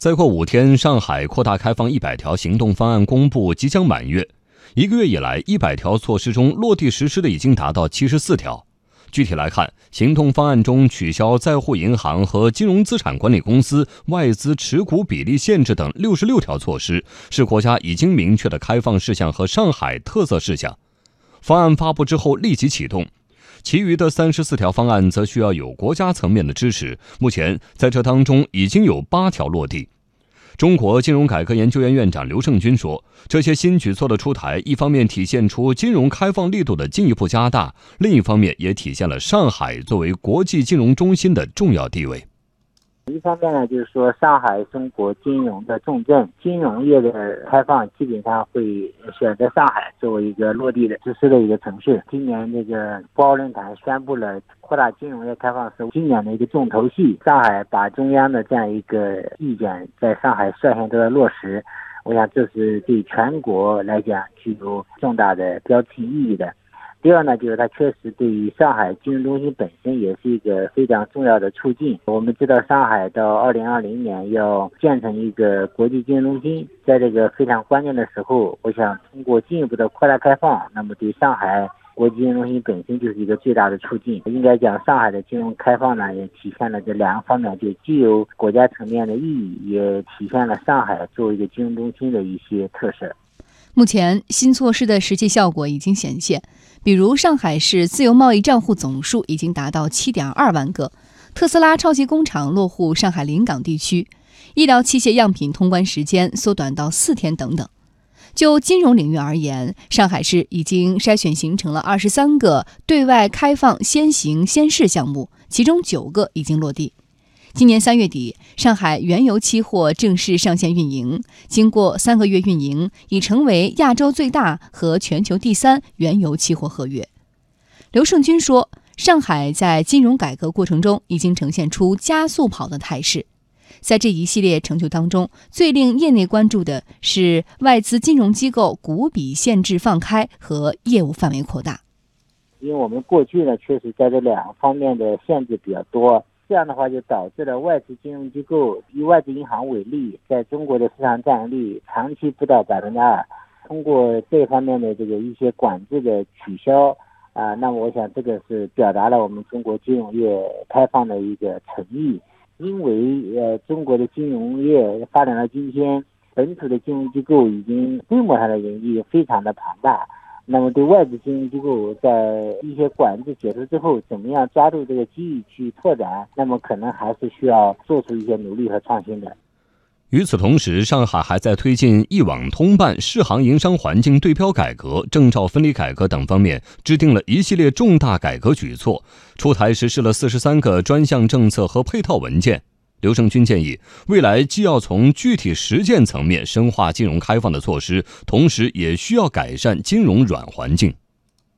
再过五天，上海扩大开放一百条行动方案公布即将满月。一个月以来，一百条措施中落地实施的已经达到七十四条。具体来看，行动方案中取消在沪银行和金融资产管理公司外资持股比例限制等六十六条措施，是国家已经明确的开放事项和上海特色事项。方案发布之后立即启动。其余的三十四条方案则需要有国家层面的支持。目前，在这当中已经有八条落地。中国金融改革研究院院长刘胜军说：“这些新举措的出台，一方面体现出金融开放力度的进一步加大，另一方面也体现了上海作为国际金融中心的重要地位。”一方面呢，就是说上海中国金融的重镇，金融业的开放基本上会选择上海作为一个落地的实施的一个城市。今年这个博鳌论坛宣布了扩大金融业开放是今年的一个重头戏，上海把中央的这样一个意见在上海率先得到落实，我想这是对全国来讲具有重大的标志意义的。第二呢，就是它确实对于上海金融中心本身也是一个非常重要的促进。我们知道，上海到二零二零年要建成一个国际金融中心，在这个非常关键的时候，我想通过进一步的扩大开放，那么对上海国际金融中心本身就是一个最大的促进。应该讲，上海的金融开放呢，也体现了这两个方面，就既有国家层面的意义，也体现了上海作为一个金融中心的一些特色。目前，新措施的实际效果已经显现。比如，上海市自由贸易账户总数已经达到七点二万个，特斯拉超级工厂落户上海临港地区，医疗器械样品通关时间缩短到四天等等。就金融领域而言，上海市已经筛选形成了二十三个对外开放先行先试项目，其中九个已经落地。今年三月底，上海原油期货正式上线运营。经过三个月运营，已成为亚洲最大和全球第三原油期货合约。刘胜军说：“上海在金融改革过程中已经呈现出加速跑的态势。在这一系列成就当中，最令业内关注的是外资金融机构股比限制放开和业务范围扩大。因为我们过去呢，确实在这两方面的限制比较多。”这样的话，就导致了外资金融机构以外资银行为例，在中国的市场占有率长期不到百分之二。通过这方面的这个一些管制的取消，啊，那么我想这个是表达了我们中国金融业开放的一个诚意。因为呃，中国的金融业发展到今天，本土的金融机构已经规模上的盈利非常的庞大。那么，对外资金融机构在一些管制解除之后，怎么样抓住这个机遇去拓展？那么，可能还是需要做出一些努力和创新的。与此同时，上海还在推进一网通办、市行营商环境对标改革、证照分离改革等方面，制定了一系列重大改革举措，出台实施了四十三个专项政策和配套文件。刘胜军建议，未来既要从具体实践层面深化金融开放的措施，同时也需要改善金融软环境。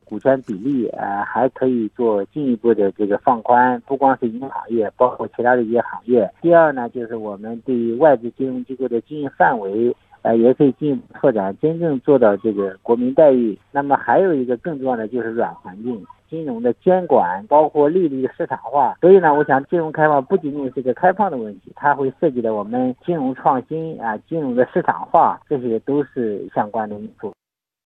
股权比例呃还可以做进一步的这个放宽，不光是银行业，包括其他的一些行业。第二呢，就是我们对于外资金融机构的经营范围，呃，也可以进一步拓展，真正做到这个国民待遇。那么还有一个更重要的就是软环境。金融的监管，包括利率市场化，所以呢，我想金融开放不仅仅是个开放的问题，它会涉及到我们金融创新啊，金融的市场化，这些都是相关的因素。